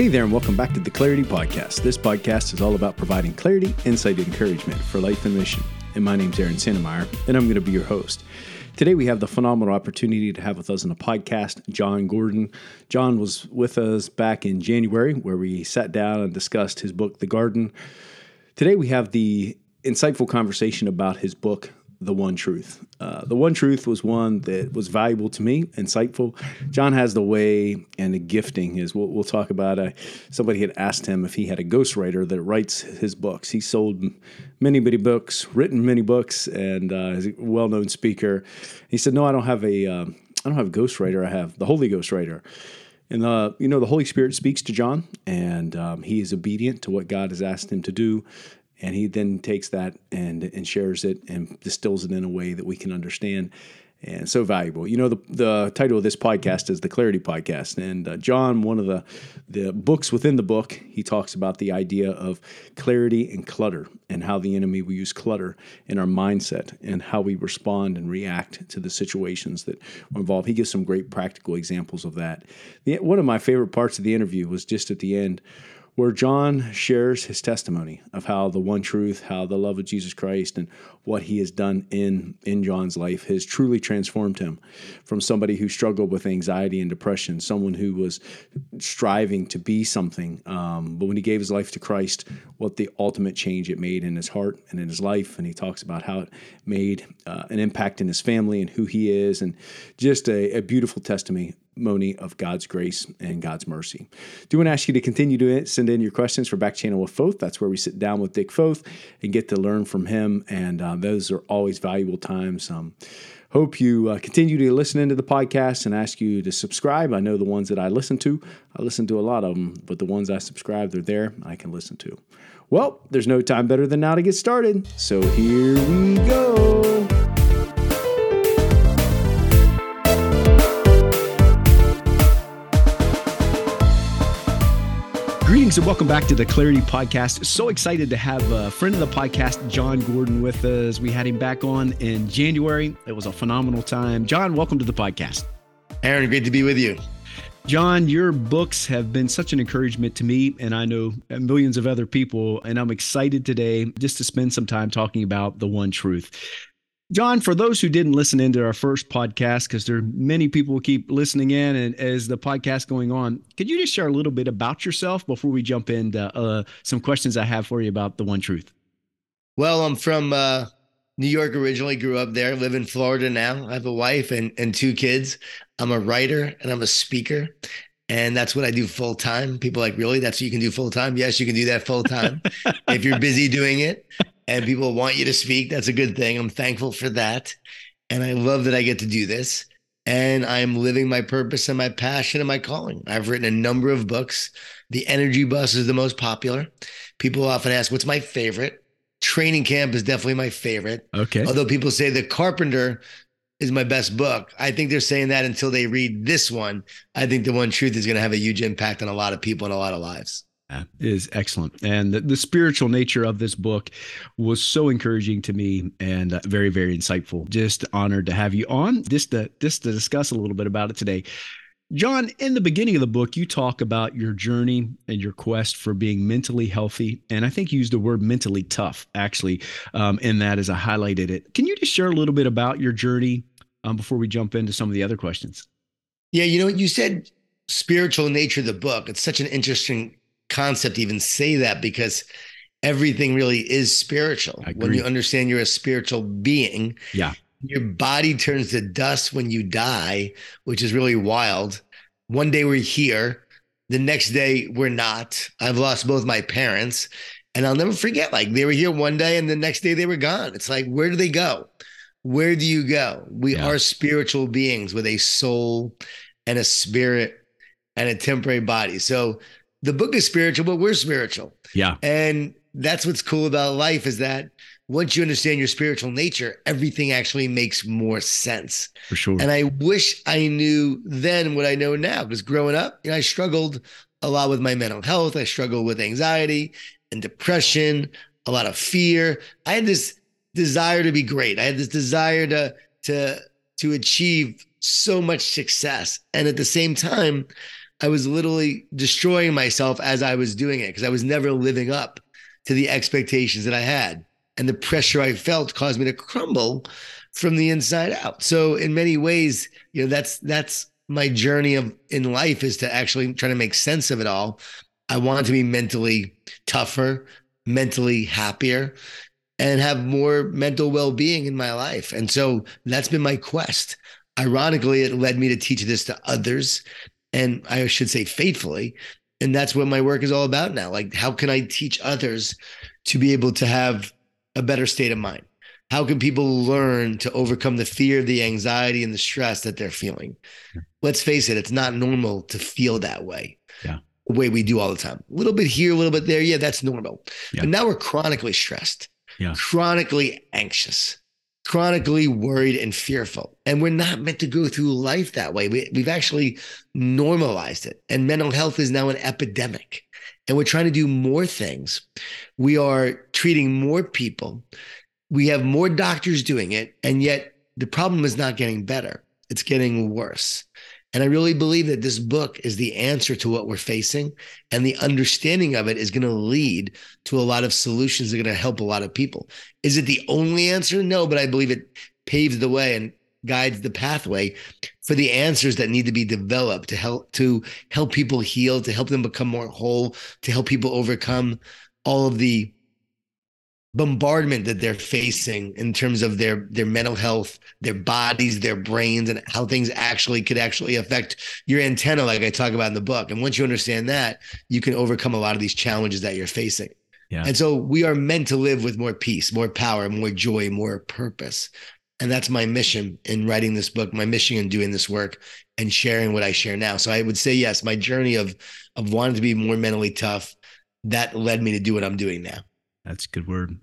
Hey there, and welcome back to the Clarity Podcast. This podcast is all about providing clarity, insight, and encouragement for life and mission. And my name's Aaron Santmyire, and I'm going to be your host. Today, we have the phenomenal opportunity to have with us on a podcast Jon Gordon. Jon was with us back in January, where we sat down and discussed his book, The Garden. Today, we have the insightful conversation about his book, the one truth. Uh, the one truth was one that was valuable to me, insightful. Jon has the way and the gifting is we'll, we'll talk about. Uh, somebody had asked him if he had a ghostwriter that writes his books. He sold many, many books, written many books, and uh, is a well-known speaker. He said, "No, I don't have a, uh, I don't have a ghostwriter. I have the Holy Ghostwriter." And uh, you know, the Holy Spirit speaks to Jon, and um, he is obedient to what God has asked him to do and he then takes that and and shares it and distills it in a way that we can understand and so valuable. You know, the, the title of this podcast is the Clarity Podcast, and uh, Jon, one of the the books within the book, he talks about the idea of clarity and clutter, and how the enemy will use clutter in our mindset, and how we respond and react to the situations that are involved. He gives some great practical examples of that. The, one of my favorite parts of the interview was just at the end where Jon shares his testimony of how the one truth, how the love of Jesus Christ, and what he has done in, in Jon's life has truly transformed him from somebody who struggled with anxiety and depression, someone who was striving to be something. Um, but when he gave his life to Christ, what the ultimate change it made in his heart and in his life. And he talks about how it made uh, an impact in his family and who he is, and just a, a beautiful testimony testimony of God's grace and God's mercy. Do want to ask you to continue to send in your questions for Back Channel with Foth. That's where we sit down with Dick Foth and get to learn from him. And uh, those are always valuable times. Um, hope you uh, continue to listen into the podcast and ask you to subscribe. I know the ones that I listen to, I listen to a lot of them, but the ones I subscribe, they're there. I can listen to. Well, there's no time better than now to get started. So here we go. Greetings and welcome back to the Clarity Podcast. So excited to have a friend of the podcast, Jon Gordon, with us. We had him back on in January. It was a phenomenal time. Jon, welcome to the podcast. Aaron, great to be with you. Jon, your books have been such an encouragement to me, and I know millions of other people. And I'm excited today just to spend some time talking about the one truth. Jon, for those who didn't listen into our first podcast, because there are many people keep listening in, and as the podcast going on, could you just share a little bit about yourself before we jump into uh, some questions I have for you about the one truth? Well, I'm from uh, New York originally, grew up there, live in Florida now. I have a wife and, and two kids. I'm a writer and I'm a speaker. And that's what I do full time. People like, really? That's what you can do full time? Yes, you can do that full time if you're busy doing it and people want you to speak. That's a good thing. I'm thankful for that. And I love that I get to do this. And I'm living my purpose and my passion and my calling. I've written a number of books. The Energy Bus is the most popular. People often ask, what's my favorite? Training Camp is definitely my favorite. Okay. Although people say The Carpenter is my best book. I think they're saying that until they read this one. I think The One Truth is going to have a huge impact on a lot of people and a lot of lives is excellent. And the, the, spiritual nature of this book was so encouraging to me and uh, very, very insightful. Just honored to have you on just to, just to discuss a little bit about it today. Jon, in the beginning of the book, you talk about your journey and your quest for being mentally healthy. And I think you used the word mentally tough, actually, um, in that as I highlighted it. Can you just share a little bit about your journey um, before we jump into some of the other questions? Yeah, you know, you said spiritual nature of the book. It's such an interesting concept to even say that because everything really is spiritual. When you understand you're a spiritual being, yeah. Your body turns to dust when you die, which is really wild. One day we're here, the next day we're not. I've lost both my parents, and I'll never forget like they were here one day and the next day they were gone. It's like where do they go? Where do you go? We yeah. are spiritual beings with a soul and a spirit and a temporary body. So the book is spiritual, but we're spiritual. Yeah. And that's what's cool about life is that once you understand your spiritual nature, everything actually makes more sense. For sure. And I wish I knew then what I know now because growing up, you know, I struggled a lot with my mental health. I struggled with anxiety and depression, a lot of fear. I had this desire to be great. I had this desire to to to achieve so much success. And at the same time, I was literally destroying myself as I was doing it because I was never living up to the expectations that I had. And the pressure I felt caused me to crumble from the inside out. So in many ways, you know, that's that's my journey of in life is to actually try to make sense of it all. I want to be mentally tougher, mentally happier, and have more mental well-being in my life. And so that's been my quest. Ironically, it led me to teach this to others, and I should say faithfully. And that's what my work is all about now. Like, how can I teach others to be able to have a better state of mind? How can people learn to overcome the fear, the anxiety, and the stress that they're feeling? Let's face it, it's not normal to feel that way. Yeah. The way we do all the time. A little bit here, a little bit there. Yeah, that's normal. Yeah. But now we're chronically stressed, yeah. chronically anxious, chronically worried and fearful. And we're not meant to go through life that way. We, we've actually normalized it. And mental health is now an epidemic. And we're trying to do more things. We are treating more people we have more doctors doing it, and yet the problem is not getting better. It's getting worse. And I really believe that this book is the answer to what we're facing. And the understanding of it is going to lead to a lot of solutions that are going to help a lot of people. Is it the only answer? No, but I believe it paves the way and guides the pathway for the answers that need to be developed to help to help people heal, to help them become more whole, to help people overcome all of the bombardment that they're facing in terms of their their mental health their bodies their brains and how things actually could actually affect your antenna like i talk about in the book. And once you understand that you can overcome a lot of these challenges that you're facing. Yeah. and so we are meant to live with more peace more power more joy more purpose. And that's my mission in writing this book my mission in doing this work and sharing what i share now. So i would say yes my journey of of wanting to be more mentally tough that led me to do what i'm doing now that's a good word.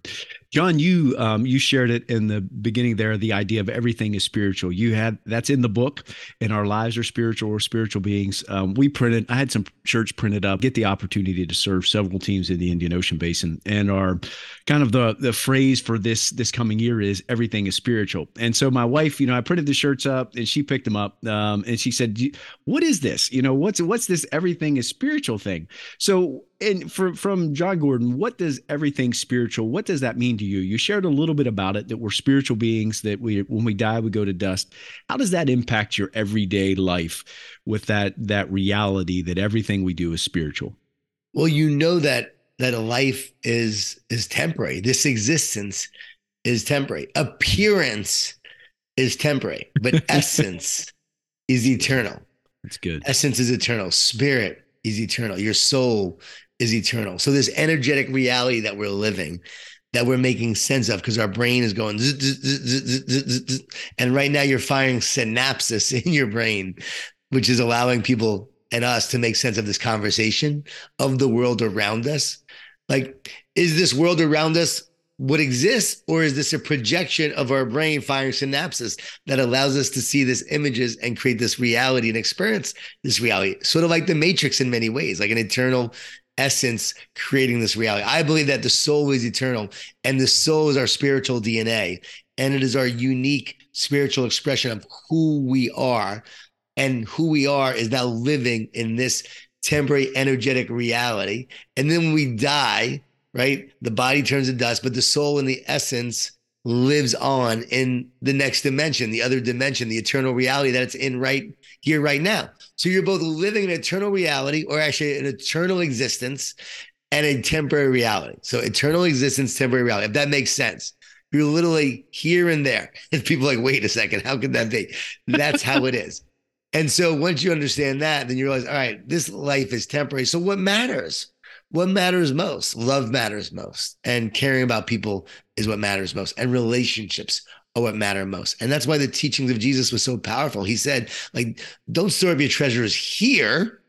Jon, you um, you shared it in the beginning there, the idea of everything is spiritual. You had that's in the book, and our lives are spiritual or spiritual beings. Um, we printed, I had some shirts printed up, get the opportunity to serve several teams in the Indian Ocean Basin. And our kind of the the phrase for this this coming year is everything is spiritual. And so my wife, you know, I printed the shirts up and she picked them up. Um, and she said, What is this? You know, what's what's this everything is spiritual thing? So and from from Jon Gordon, what does everything spiritual? What does that mean to you? You shared a little bit about it that we're spiritual beings. That we, when we die, we go to dust. How does that impact your everyday life with that that reality that everything we do is spiritual? Well, you know that that a life is is temporary. This existence is temporary. Appearance is temporary, but essence is eternal. That's good. Essence is eternal. Spirit is eternal. Your soul is eternal. So this energetic reality that we're living, that we're making sense of, because our brain is going, and right now you're firing synapses in your brain, which is allowing people and us to make sense of this conversation of the world around us. Like, is this world around us what exists, or is this a projection of our brain firing synapses that allows us to see this images and create this reality and experience this reality? Sort of like the Matrix in many ways, like an eternal essence creating this reality. I believe that the soul is eternal and the soul is our spiritual DNA and it is our unique spiritual expression of who we are. And who we are is now living in this temporary energetic reality. And then when we die, right, the body turns to dust, but the soul and the essence lives on in the next dimension, the other dimension, the eternal reality that it's in right here, right now. So you're both living an eternal reality, or actually an eternal existence, and a temporary reality. So eternal existence, temporary reality. If that makes sense, you're literally here and there. And people like, wait a second, how could that be? That's how it is. And so once you understand that, then you realize, all right, this life is temporary. So what matters? What matters most? Love matters most. And caring about people is what matters most. And relationships are what matter most. And that's why the teachings of Jesus was so powerful. He said, like, don't store up your treasures here,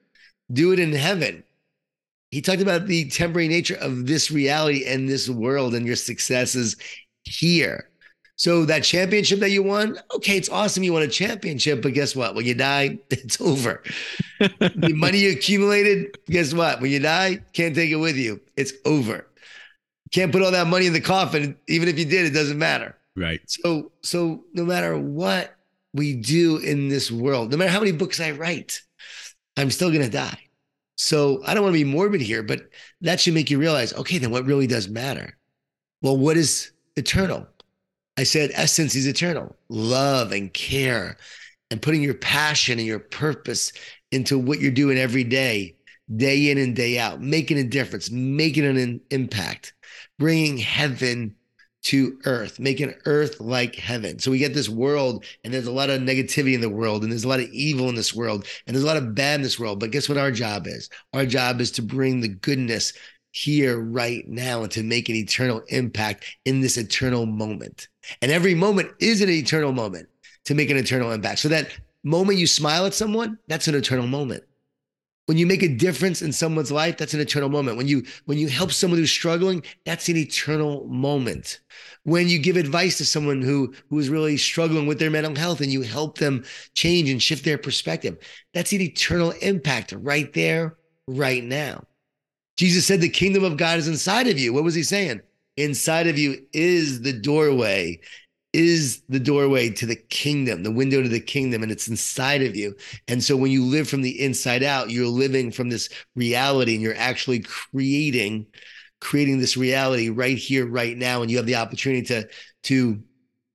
do it in heaven. He talked about the temporary nature of this reality and this world and your successes here. So that championship that you won, okay, it's awesome you won a championship, but guess what? When you die, it's over. the money you accumulated, guess what? When you die, can't take it with you. It's over. Can't put all that money in the coffin. Even if you did, it doesn't matter. Right. So so no matter what we do in this world, no matter how many books I write, I'm still going to die. So I don't want to be morbid here, but that should make you realize okay, then what really does matter? Well, what is eternal? I said essence is eternal love and care and putting your passion and your purpose into what you're doing every day, day in and day out, making a difference, making an impact, bringing heaven to earth, making earth like heaven. So we get this world, and there's a lot of negativity in the world, and there's a lot of evil in this world, and there's a lot of bad in this world. But guess what our job is? Our job is to bring the goodness here right now and to make an eternal impact in this eternal moment. And every moment is an eternal moment to make an eternal impact. So that moment you smile at someone, that's an eternal moment when you make a difference in someone's life that's an eternal moment. When you when you help someone who's struggling that's an eternal moment. When you give advice to someone who who is really struggling with their mental health and you help them change and shift their perspective that's an eternal impact right there right now. Jesus said the kingdom of god is inside of you. What was he saying? Inside of you is the doorway is the doorway to the kingdom, the window to the kingdom, and it's inside of you. And so when you live from the inside out, you're living from this reality and you're actually creating creating this reality right here right now. And you have the opportunity to to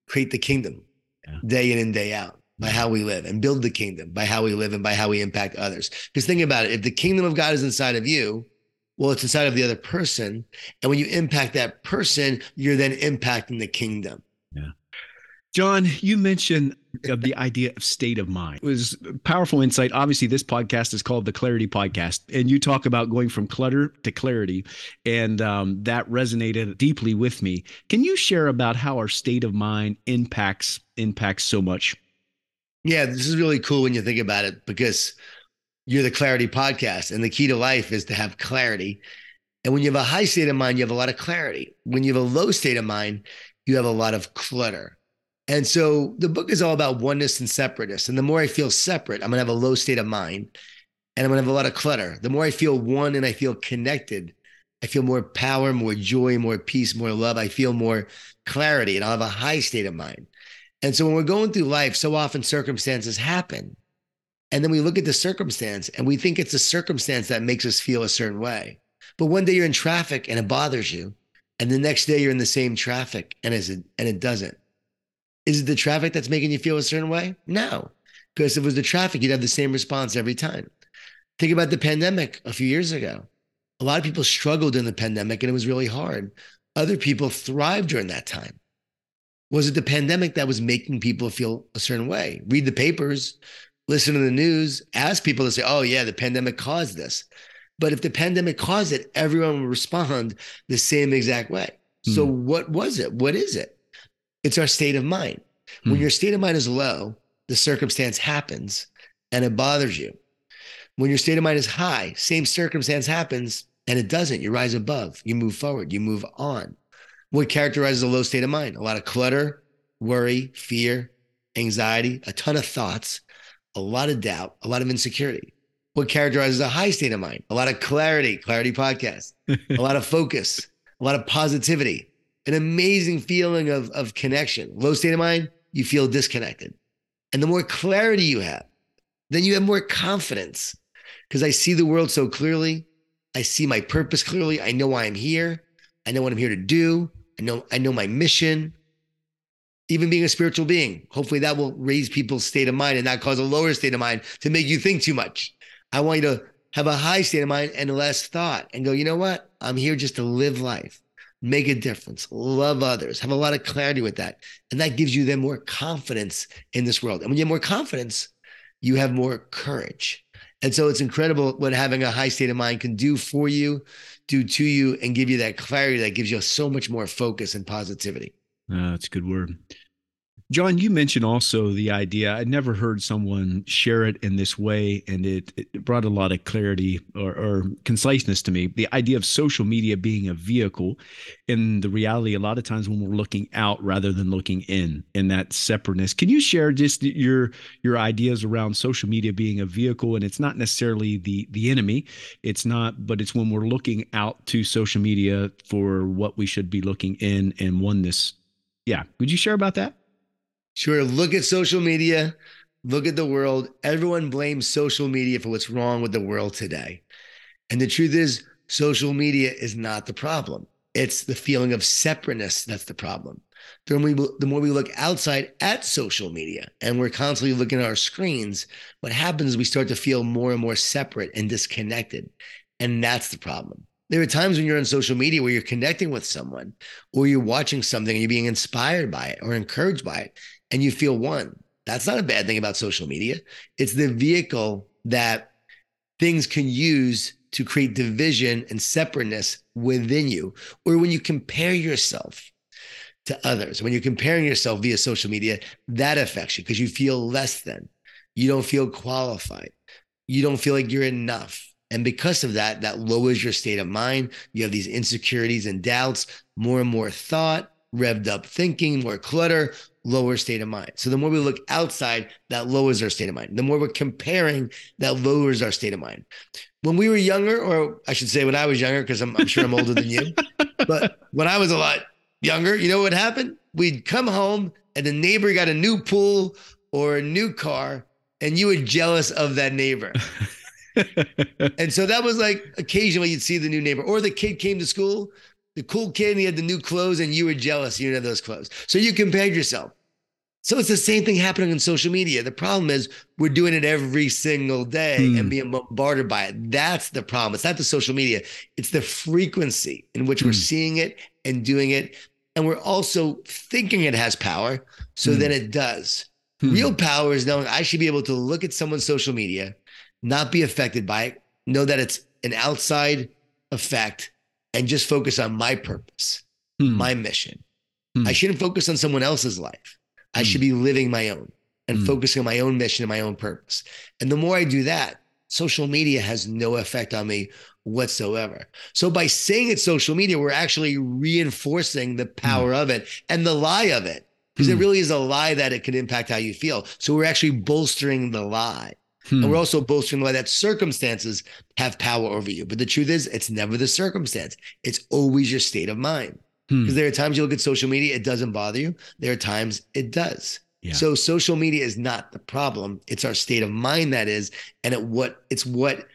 create the kingdom yeah. day in and day out by how we live and build the kingdom by how we live and by how we impact others. Because think about it if the kingdom of god is inside of you well it's inside of the other person. And when you impact that person you're then impacting the kingdom. Yeah Jon, you mentioned of the idea of state of mind. It was powerful insight. Obviously, this podcast is called the Clarity Podcast, and you talk about going from clutter to clarity, and um, that resonated deeply with me. Can you share about how our state of mind impacts impacts so much? Yeah, this is really cool when you think about it because you're the Clarity Podcast, and the key to life is to have clarity. And when you have a high state of mind, you have a lot of clarity. When you have a low state of mind, you have a lot of clutter. And so the book is all about oneness and separateness. And the more I feel separate, I'm going to have a low state of mind and I'm going to have a lot of clutter. The more I feel one and I feel connected, I feel more power, more joy, more peace, more love. I feel more clarity and I'll have a high state of mind. And so when we're going through life, so often circumstances happen. And then we look at the circumstance and we think it's a circumstance that makes us feel a certain way. But one day you're in traffic and it bothers you. And the next day you're in the same traffic and, it, and it doesn't. Is it the traffic that's making you feel a certain way? No, because if it was the traffic, you'd have the same response every time. Think about the pandemic a few years ago. A lot of people struggled in the pandemic and it was really hard. Other people thrived during that time. Was it the pandemic that was making people feel a certain way? Read the papers, listen to the news, ask people to say, oh, yeah, the pandemic caused this. But if the pandemic caused it, everyone would respond the same exact way. So, hmm. what was it? What is it? It's our state of mind. When hmm. your state of mind is low, the circumstance happens and it bothers you. When your state of mind is high, same circumstance happens and it doesn't. You rise above, you move forward, you move on. What characterizes a low state of mind? A lot of clutter, worry, fear, anxiety, a ton of thoughts, a lot of doubt, a lot of insecurity. What characterizes a high state of mind? A lot of clarity, clarity podcast, a lot of focus, a lot of positivity, an amazing feeling of, of connection. Low state of mind, you feel disconnected. And the more clarity you have, then you have more confidence because I see the world so clearly. I see my purpose clearly. I know why I'm here. I know what I'm here to do. I know I know my mission. Even being a spiritual being, hopefully that will raise people's state of mind and not cause a lower state of mind to make you think too much. I want you to have a high state of mind and less thought and go, you know what? I'm here just to live life make a difference, love others, have a lot of clarity with that. And that gives you then more confidence in this world. And when you have more confidence, you have more courage. And so it's incredible what having a high state of mind can do for you, do to you, and give you that clarity that gives you so much more focus and positivity. Uh, that's a good word. Jon, you mentioned also the idea. I'd never heard someone share it in this way, and it, it brought a lot of clarity or, or, conciseness to me. The idea of social media being a vehicle, in the reality, a lot of times when we're looking out rather than looking in, in that separateness. Can you share just your your ideas around social media being a vehicle, and it's not necessarily the the enemy. It's not, but it's when we're looking out to social media for what we should be looking in and oneness. Yeah, would you share about that? Sure. Look at social media look at the world. Everyone blames social media for what's wrong with the world today. And the truth is, social media is not the problem. It's the feeling of separateness that's the problem. The more, we, the more we look outside at social media and we're constantly looking at our screens, what happens is we start to feel more and more separate and disconnected. And that's the problem. There are times when you're on social media where you're connecting with someone or you're watching something and you're being inspired by it or encouraged by it and you feel one. That's not a bad thing about social media. It's the vehicle that things can use to create division and separateness within you. Or when you compare yourself to others, when you're comparing yourself via social media, that affects you because you feel less than. You don't feel qualified. You don't feel like you're enough. And because of that, that lowers your state of mind. You have these insecurities and doubts, more and more thought, revved up thinking, more clutter, lower state of mind. So the more we look outside, that lowers our state of mind. The more we're comparing, that lowers our state of mind. When we were younger, or I should say when I was younger, because I'm, I'm sure I'm older than you, but when I was a lot younger, you know what happened? We'd come home and the neighbor got a new pool or a new car, and you were jealous of that neighbor. and so that was like occasionally you'd see the new neighbor, or the kid came to school the cool kid and he had the new clothes and you were jealous you didn't have those clothes. So you compared yourself. So it's the same thing happening on social media. The problem is we're doing it every single day mm. and being bombarded by it. That's the problem. It's not the social media, it's the frequency in which mm. we're hmm. seeing it and doing it. And we're also thinking it has power. So mm. then it does. Hmm. Real power is knowing I should be able to look at someone's social media, not be affected by it, know that it's an outside effect and just focus on my purpose, hmm. my mission. Hmm. I shouldn't focus on someone else's life. I hmm. should be living my own and focusing on my own mission and my own purpose. And the more I do that, social media has no effect on me whatsoever. So by saying it's social media, we're actually reinforcing the power of it and the lie of it. Because it really is a lie that it can impact how you feel. So we're actually bolstering the lie. Hmm. And we're also boasting why that circumstances have power over you. But the truth is, it's never the circumstance, it's always your state of mind. Because hmm. there are times you look at social media, it doesn't bother you. There are times it does. Yeah. So social media is not the problem. It's our state of mind that is, and it what it's what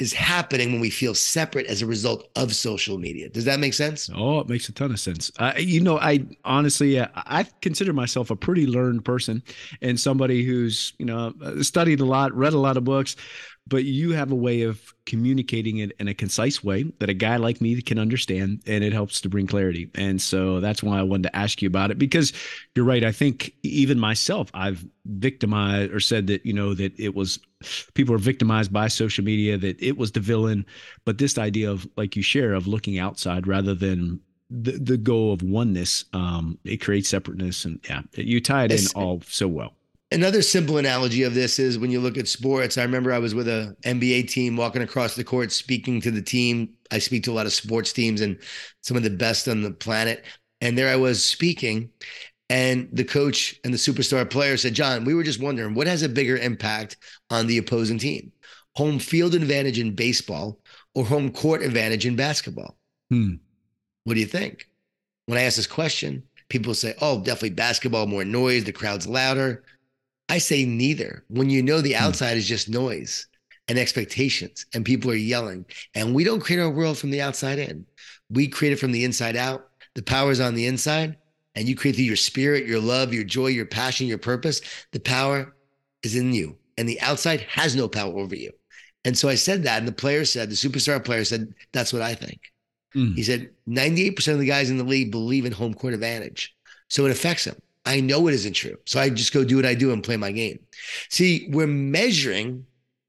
is happening when we feel separate as a result of social media. Does that make sense? Oh, it makes a ton of sense. Uh, you know, I honestly, uh, I consider myself a pretty learned person and somebody who's, you know, studied a lot, read a lot of books, but you have a way of communicating it in a concise way that a guy like me can understand and it helps to bring clarity. And so that's why i wanted to ask you about it because you're right. I think even myself i've victimized or said that you know that it was people are victimized by social media that it was the villain. But this idea of like you share of looking outside rather than the, the goal of oneness um it creates separateness and yeah you tie it in all so well Another simple analogy of this is when you look at sports. I remember I was with a NBA team walking across the court, speaking to the team. I speak to a lot of sports teams and some of the best on the planet. And there I was speaking, and the coach and the superstar player said, Jon, we were just wondering what has a bigger impact on the opposing team? Home field advantage in baseball or home court advantage in basketball? Hmm. What do you think? When I ask this question, people say, oh, definitely basketball, more noise, the crowd's louder. I say neither. When you know the hmm. outside is just noise and expectations and people are yelling, and we don't create our world from the outside in. We create it from the inside out. The power is on the inside, and you create through your spirit, your love, your joy, your passion, your purpose. The power is in you, and the outside has no power over you. And so I said that, and the player said, the superstar player said, That's what I think. Mm. He said, 98% of the guys in the league believe in home court advantage. So it affects them. I know it isn't true. So I just go do what I do and play my game. See, we're measuring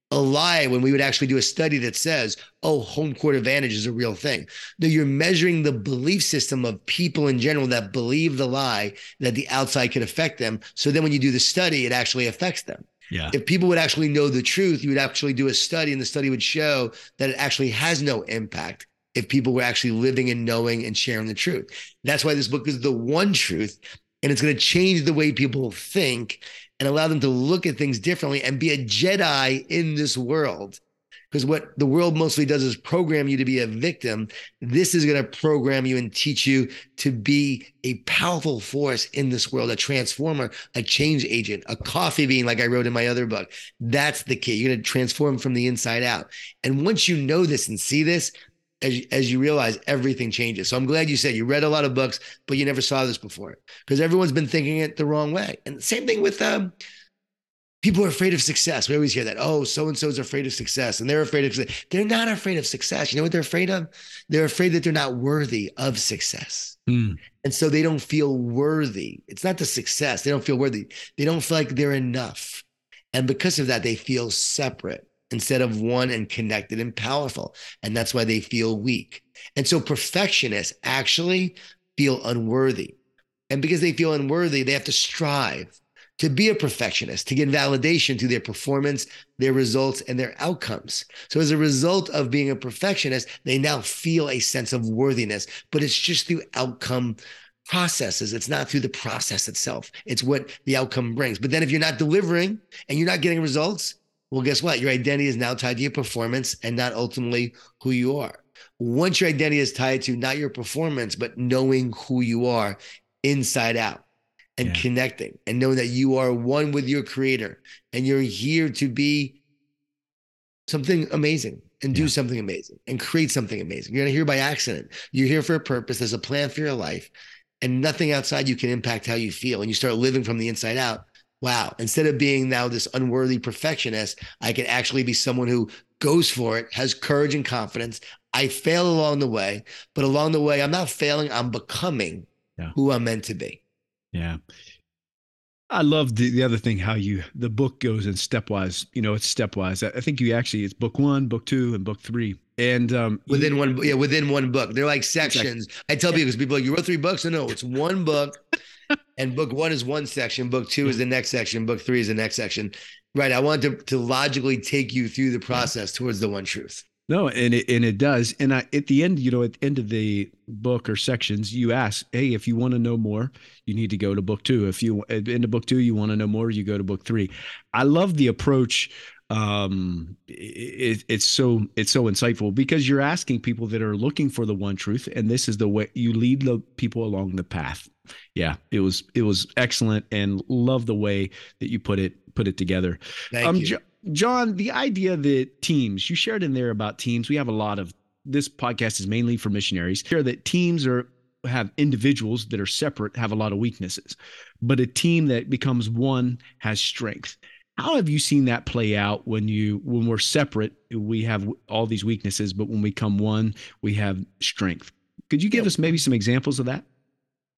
a lie when we would actually do a study that says, oh, home court advantage is a real thing. No, you're measuring the belief system of people in general that believe the lie that the outside could affect them. So then when you do the study, it actually affects them. Yeah. If people would actually know the truth, you would actually do a study, and the study would show that it actually has no impact if people were actually living and knowing and sharing the truth. That's why this book is the one truth and it's going to change the way people think and allow them to look at things differently and be a Jedi in this world. Because what the world mostly does is program you to be a victim. This is going to program you and teach you to be a powerful force in this world, a transformer, a change agent, a coffee bean, like I wrote in my other book. That's the key. You're going to transform from the inside out. And once you know this and see this, as, as you realize everything changes. So I'm glad you said you read a lot of books, but you never saw this before because everyone's been thinking it the wrong way. And same thing with um, people are afraid of success. We always hear that. Oh, so and so is afraid of success, and they're afraid of success. They're not afraid of success. You know what they're afraid of? They're afraid that they're not worthy of success. Mm. And so they don't feel worthy. It's not the success. They don't feel worthy. They don't feel like they're enough. And because of that, they feel separate instead of one and connected and powerful. And that's why they feel weak. And so perfectionists actually feel unworthy. And because they feel unworthy, they have to strive to be a perfectionist, to get validation to their performance, their results, and their outcomes. So, as a result of being a perfectionist, they now feel a sense of worthiness, but it's just through outcome processes. It's not through the process itself, it's what the outcome brings. But then, if you're not delivering and you're not getting results, well, guess what? Your identity is now tied to your performance and not ultimately who you are. Once your identity is tied to not your performance, but knowing who you are inside out and yeah. connecting and knowing that you are one with your creator and you're here to be something amazing and do yeah. something amazing and create something amazing. You're not here by accident. You're here for a purpose. There's a plan for your life and nothing outside you can impact how you feel. And you start living from the inside out wow, instead of being now this unworthy perfectionist, I can actually be someone who goes for it, has courage and confidence. I fail along the way, but along the way, I'm not failing, I'm becoming yeah. who I'm meant to be. Yeah. I love the, the other thing how you the book goes in stepwise. You know, it's stepwise. I, I think you actually it's book one, book two, and book three. And um, within you, one, yeah, within one book, they're like sections. Exactly. I tell people because people like, you wrote three books. No, no, it's one book and book one is one section, book two is the next section, book three is the next section. Right. I want to, to logically take you through the process towards the one truth. No, and it and it does. And I, at the end, you know, at the end of the book or sections, you ask, "Hey, if you want to know more, you need to go to book two. If you into book two, you want to know more, you go to book three. I love the approach um it, it's so it's so insightful because you're asking people that are looking for the one truth and this is the way you lead the people along the path yeah it was it was excellent and love the way that you put it put it together Thank um, you. Jo- jon the idea that teams you shared in there about teams we have a lot of this podcast is mainly for missionaries here that teams are have individuals that are separate have a lot of weaknesses but a team that becomes one has strength how have you seen that play out when you when we're separate, we have all these weaknesses, but when we come one, we have strength. Could you give yeah. us maybe some examples of that?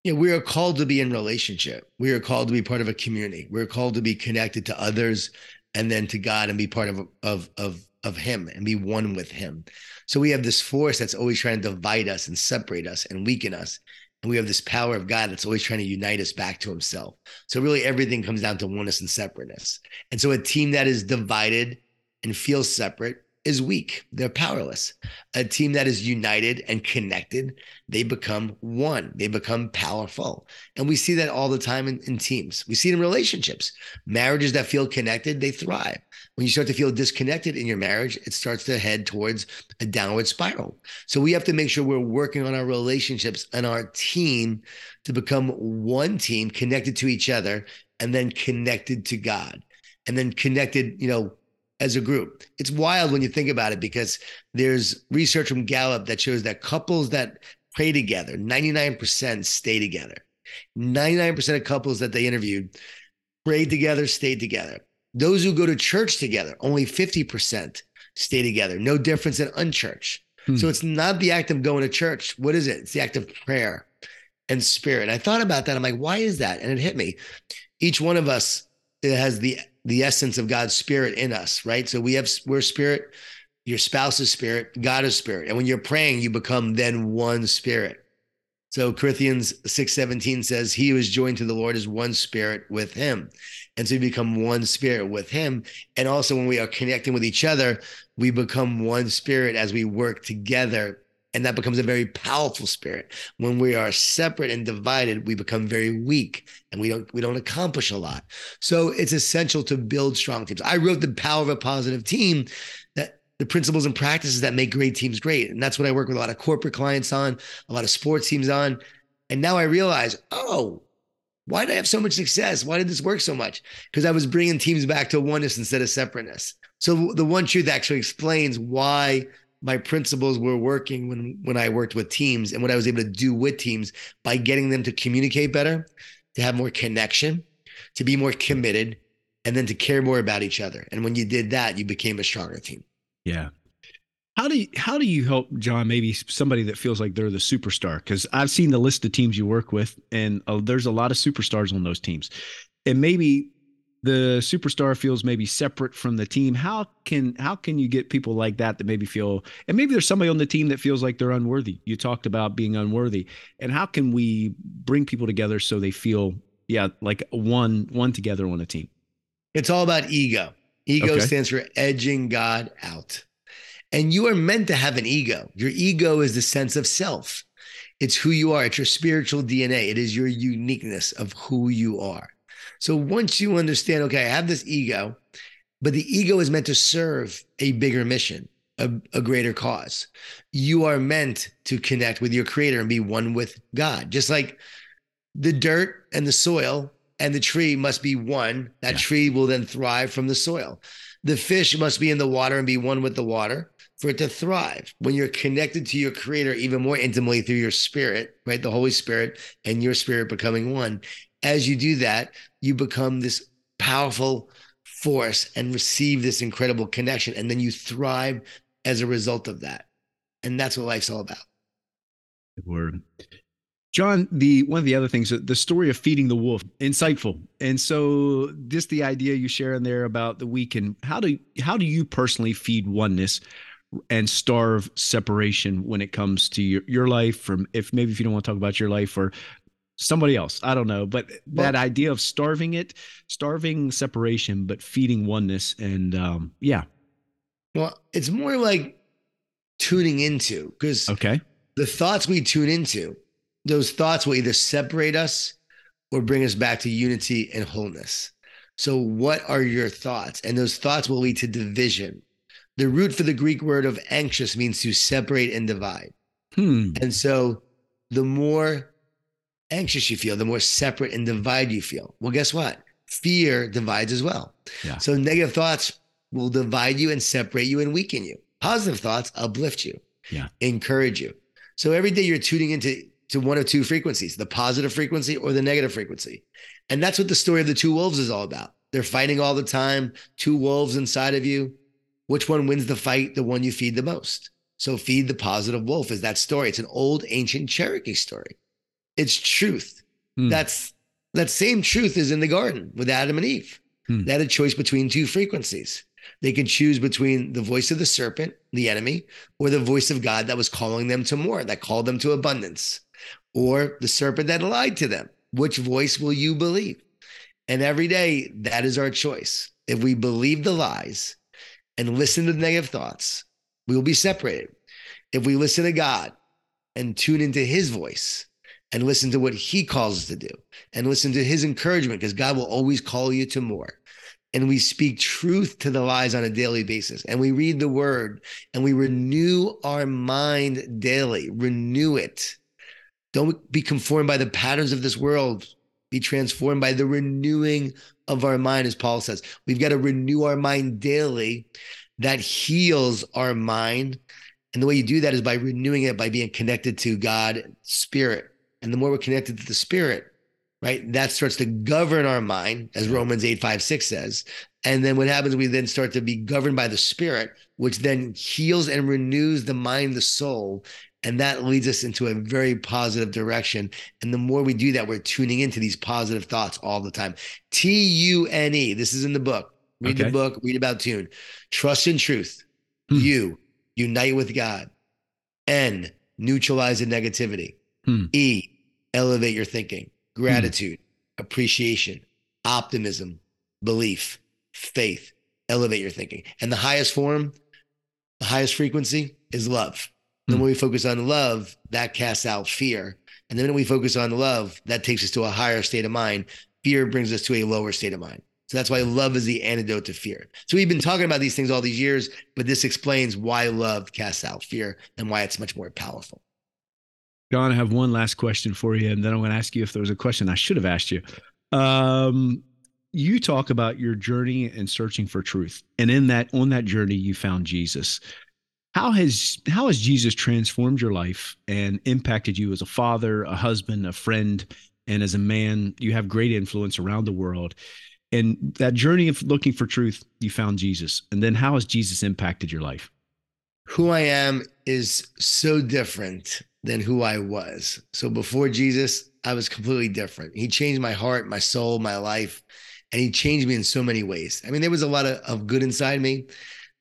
Yeah, we are called to be in relationship. We are called to be part of a community. We're called to be connected to others and then to God and be part of of of of him and be one with him. So we have this force that's always trying to divide us and separate us and weaken us. And we have this power of God that's always trying to unite us back to himself. So really everything comes down to oneness and separateness. And so a team that is divided and feels separate is weak. They're powerless. A team that is united and connected, they become one. They become powerful. And we see that all the time in, in, teams. We see it in relationships. Marriages that feel connected, they thrive. When you start to feel disconnected in your marriage, it starts to head towards a downward spiral. So we have to make sure we're working on our relationships and our team to become one team connected to each other and then connected to God. And then connected, you know, as a group. It's wild when you think about it because there's research from Gallup that shows that couples that pray together, 99% stay together. 99% of couples that they interviewed prayed together, stayed together. Those who go to church together, only 50% stay together. No difference in unchurch. Hmm. So it's not the act of going to church. What is it? It's the act of prayer and spirit. And I thought about that. I'm like, why is that? And it hit me. Each one of us has the the essence of God's spirit in us, right? So we have we're spirit, your spouse is spirit, God is spirit. And when you're praying, you become then one spirit. So Corinthians 6:17 says, He who is joined to the Lord is one spirit with him. And so we become one spirit with him. And also when we are connecting with each other, we become one spirit as we work together and that becomes a very powerful spirit when we are separate and divided we become very weak and we don't we don't accomplish a lot so it's essential to build strong teams i wrote the power of a positive team that the principles and practices that make great teams great. And that's what I work with a lot of corporate clients on, a lot of sports teams on. And now I realize, oh, why did I have so much success? Why did this work so much? Because I was bringing teams back to oneness instead of separateness. So the one truth actually explains why my principles were working when when I worked with teams and what I was able to do with teams by getting them to communicate better, to have more connection, to be more committed, and then to care more about each other. And when you did that, you became a stronger team. Yeah. How do you, how do you help Jon? Maybe somebody that feels like they're the superstar because I've seen the list of teams you work with, and uh, there's a lot of superstars on those teams, and maybe the superstar feels maybe separate from the team. How can how can you get people like that that maybe feel, and maybe there's somebody on the team that feels like they're unworthy. You talked about being unworthy, and how can we bring people together so they feel yeah like one one together on a team? It's all about ego. Ego okay. stands for edging God out. And you are meant to have an ego. Your ego is the sense of self. It's who you are. It's your spiritual DNA. It is your uniqueness of who you are. So once you understand, okay, I have this ego, but the ego is meant to serve a bigger mission, a, a greater cause. You are meant to connect with your creator and be one with God. Just like the dirt and the soil and the tree must be one. That yeah. tree will then thrive from the soil. The fish must be in the water and be one with the water for it to thrive. When you're connected to your creator even more intimately through your spirit, right? The Holy Spirit and your spirit becoming one. As you do that, you become this powerful force and receive this incredible connection. And then you thrive as a result of that. And that's what life's all about. Good word. Jon, the one of the other things, the story of feeding the wolf, insightful. And so just the idea you share in there about the weekend, how do how do you personally feed oneness and starve separation when it comes to your, your life from if maybe if you don't want to talk about your life or somebody else. I don't know but well, that idea of starving it starving separation but feeding oneness and um yeah. Well it's more like tuning into because okay. the thoughts we tune into those thoughts will either separate us or bring us back to unity and wholeness. So what are your thoughts? And those thoughts will lead to division. The root for the Greek word of anxious means to separate and divide. Hmm. And so the more anxious you feel, the more separate and divide you feel. Well, guess what? Fear divides as well. Yeah. So negative thoughts will divide you and separate you and weaken you. Positive thoughts uplift you, yeah. encourage you. So every day you're tuning into to one of two frequencies, the positive frequency or the negative frequency. And that's what the story of the two wolves is all about. They're fighting all the time, two wolves inside of you which one wins the fight? The one you feed the most. So feed the positive wolf is that story. It's an old ancient Cherokee story. It's truth. Mm. That's that same truth is in the garden with Adam and Eve. Mm. They had a choice between two frequencies. They could choose between the voice of the serpent, the enemy, or the voice of God that was calling them to more, that called them to abundance, or the serpent that lied to them. Which voice will you believe? And every day, that is our choice. If we believe the lies, and listen to the negative thoughts, we will be separated. If we listen to God and tune into his voice and listen to what he calls us to do and listen to his encouragement, because God will always call you to more. And we speak truth to the lies on a daily basis. And we read the word and we renew our mind daily. Renew it. Don't be conformed by the patterns of this world. Be transformed by the renewing of our mind, as Paul says. We've got to renew our mind daily. That heals our mind. And the way you do that is by renewing it, by being connected to God, Spirit. And the more we're connected to the Spirit, right, that starts to govern our mind, as Romans 8, 5, 6 says. And then what happens, we then start to be governed by the Spirit, which then heals and renews the mind, the soul. And that leads us into a very positive direction. And the more we do that, we're tuning into these positive thoughts all the time. T U N E. This is in the book. Read okay. the book, read about tune. Trust in truth. Hmm. You unite with God. N, neutralize the negativity. Hmm. E, elevate your thinking. Gratitude, hmm. appreciation, optimism, belief, faith. Elevate your thinking. And the highest form, the highest frequency is love. Then more we focus on love, that casts out fear. And then when we focus on love, that takes us to a higher state of mind. Fear brings us to a lower state of mind. So that's why love is the antidote to fear. So we've been talking about these things all these years, but this explains why love casts out fear and why it's much more powerful. Jon, I have one last question for you, and then I'm going to ask you if there was a question I should have asked you. Um, you talk about your journey and searching for truth, and in that on that journey, you found Jesus. How has how has Jesus transformed your life and impacted you as a father, a husband, a friend, and as a man? You have great influence around the world. And that journey of looking for truth, you found Jesus. And then how has Jesus impacted your life? Who I am is so different than who I was. So before Jesus, I was completely different. He changed my heart, my soul, my life, and he changed me in so many ways. I mean, there was a lot of, of good inside me,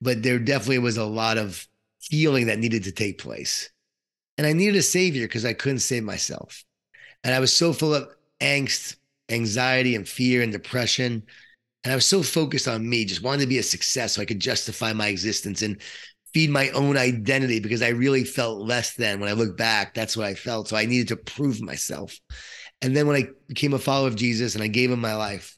but there definitely was a lot of healing that needed to take place. And I needed a savior because I couldn't save myself. And I was so full of angst, anxiety and fear and depression. And I was so focused on me, just wanted to be a success so I could justify my existence and feed my own identity because I really felt less than when I look back. That's what I felt. So I needed to prove myself. And then when I became a follower of Jesus and I gave him my life,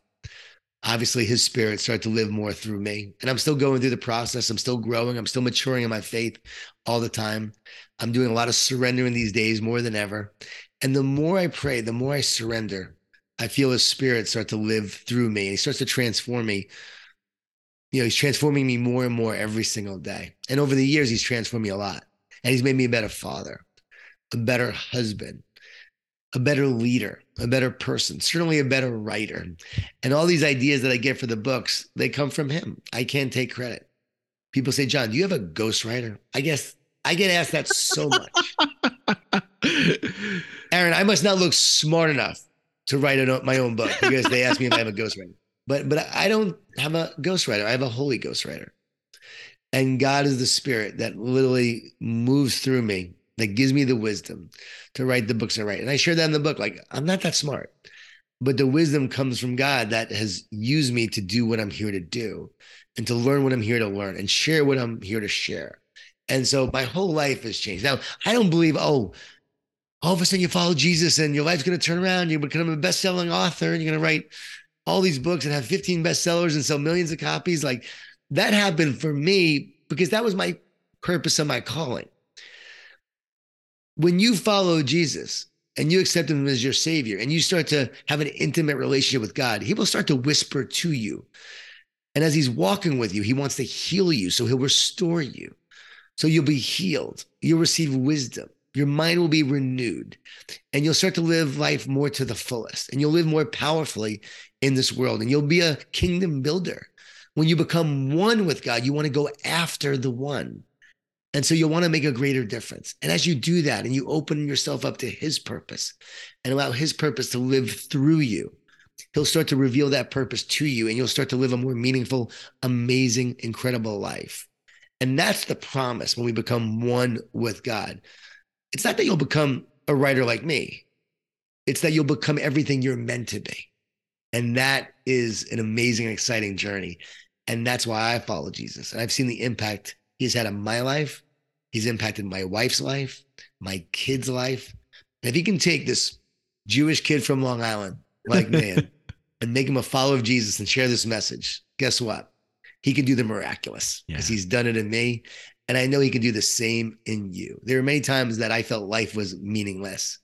obviously his spirit started to live more through me. And I'm still going through the process. I'm still growing. I'm still maturing in my faith all the time. I'm doing a lot of surrendering these days more than ever. And the more I pray, the more I surrender, I feel his spirit start to live through me and he starts to transform me. You know, he's transforming me more and more every single day. And over the years, he's transformed me a lot. And he's made me a better father, a better husband, a better leader, a better person, certainly a better writer. And all these ideas that I get for the books, they come from him. I can't take credit. People say, Jon, do you have a ghostwriter? I guess I get asked that so much. Aaron, I must not look smart enough to write my own book because they ask me if I have a ghostwriter. But but I don't have a ghostwriter. I have a holy ghostwriter. And God is the spirit that literally moves through me, that gives me the wisdom to write the books I write. And I share that in the book. Like, I'm not that smart, but the wisdom comes from God that has used me to do what I'm here to do and to learn what I'm here to learn and share what I'm here to share. And so my whole life has changed. Now, I don't believe, oh, all of a sudden you follow Jesus and your life's going to turn around. You're become a best-selling author and you're going to write all these books and have 15 bestsellers and sell millions of copies. Like that happened for me because that was my purpose and my calling. When you follow Jesus and you accept him as your savior and you start to have an intimate relationship with God, he will start to whisper to you. And as he's walking with you, he wants to heal you. So he'll restore you. So you'll be healed. You'll receive wisdom your mind will be renewed and you'll start to live life more to the fullest and you'll live more powerfully in this world and you'll be a kingdom builder. When you become one with God, you want to go after the one. And so you'll want to make a greater difference. And as you do that and you open yourself up to his purpose and allow his purpose to live through you, he'll start to reveal that purpose to you and you'll start to live a more meaningful, amazing, incredible life. And that's the promise when we become one with God it's not that you'll become a writer like me. It's that you'll become everything you're meant to be. And that is an amazing, exciting journey. And that's why I follow Jesus. And I've seen the impact he's had on my life. He's impacted my wife's life, my kid's life. And if he can take this Jewish kid from Long Island like man, and make him a follower of Jesus and share this message, guess what? He can do the miraculous because yeah. he's done it in me. And I know he can do the same in you. There are many times that I felt life was meaningless.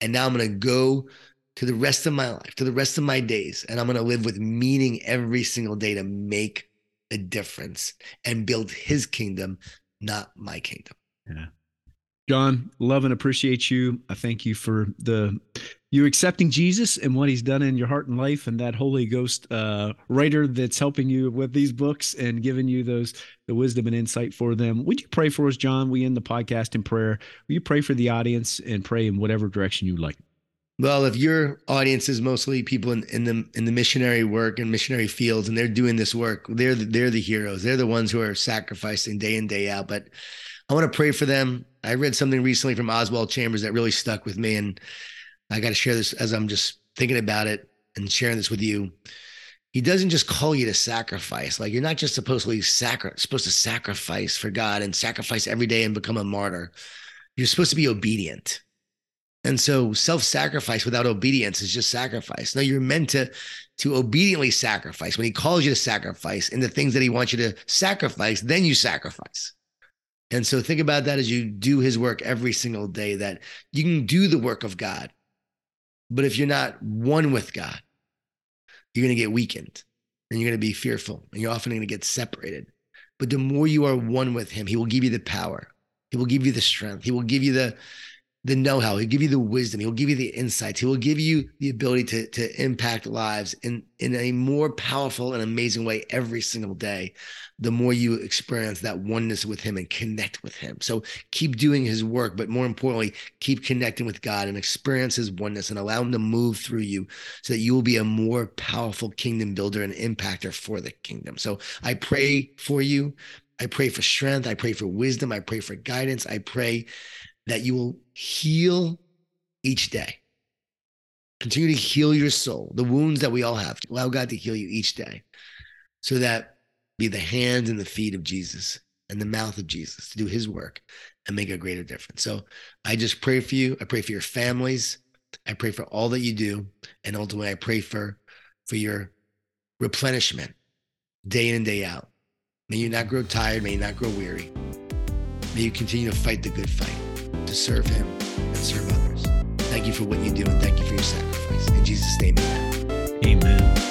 And now I'm going to go to the rest of my life, to the rest of my days, and I'm going to live with meaning every single day to make a difference and build his kingdom, not my kingdom. Yeah. Jon, love and appreciate you. I thank you for the you accepting Jesus and what he's done in your heart and life and that Holy Ghost uh, writer that's helping you with these books and giving you those the wisdom and insight for them. Would you pray for us, Jon? We end the podcast in prayer. Will you pray for the audience and pray in whatever direction you like? Well, if your audience is mostly people in, in the in the missionary work and missionary fields, and they're doing this work, they're the, they're the heroes. They're the ones who are sacrificing day in day out. But I want to pray for them. I read something recently from Oswald Chambers that really stuck with me, and I got to share this as I'm just thinking about it and sharing this with you. He doesn't just call you to sacrifice. Like you're not just supposed to sacri- supposed to sacrifice for God and sacrifice every day and become a martyr. You're supposed to be obedient. And so self-sacrifice without obedience is just sacrifice. No, you're meant to to obediently sacrifice. When he calls you to sacrifice in the things that he wants you to sacrifice, then you sacrifice. And so think about that as you do his work every single day, that you can do the work of God. But if you're not one with God, you're going to get weakened and you're going to be fearful and you're often going to get separated. But the more you are one with him, he will give you the power. He will give you the strength. He will give you the the know-how. He'll give you the wisdom. He'll give you the insights. He will give you the ability to, to impact lives in, in a more powerful and amazing way every single day. The more you experience that oneness with him and connect with him. So keep doing his work, but more importantly, keep connecting with God and experience his oneness and allow him to move through you so that you will be a more powerful kingdom builder and impactor for the kingdom. So I pray for you. I pray for strength. I pray for wisdom. I pray for guidance. I pray that you will heal each day. Continue to heal your soul, the wounds that we all have. Allow God to heal you each day so that be the hands and the feet of Jesus and the mouth of Jesus to do his work and make a greater difference. So I just pray for you. I pray for your families. I pray for all that you do. And ultimately, I pray for, for your replenishment day in and day out. May you not grow tired. May you not grow weary. May you continue to fight the good fight to serve Him and serve others. Thank you for what you do and thank you for your sacrifice. In Jesus' name, amen. Amen.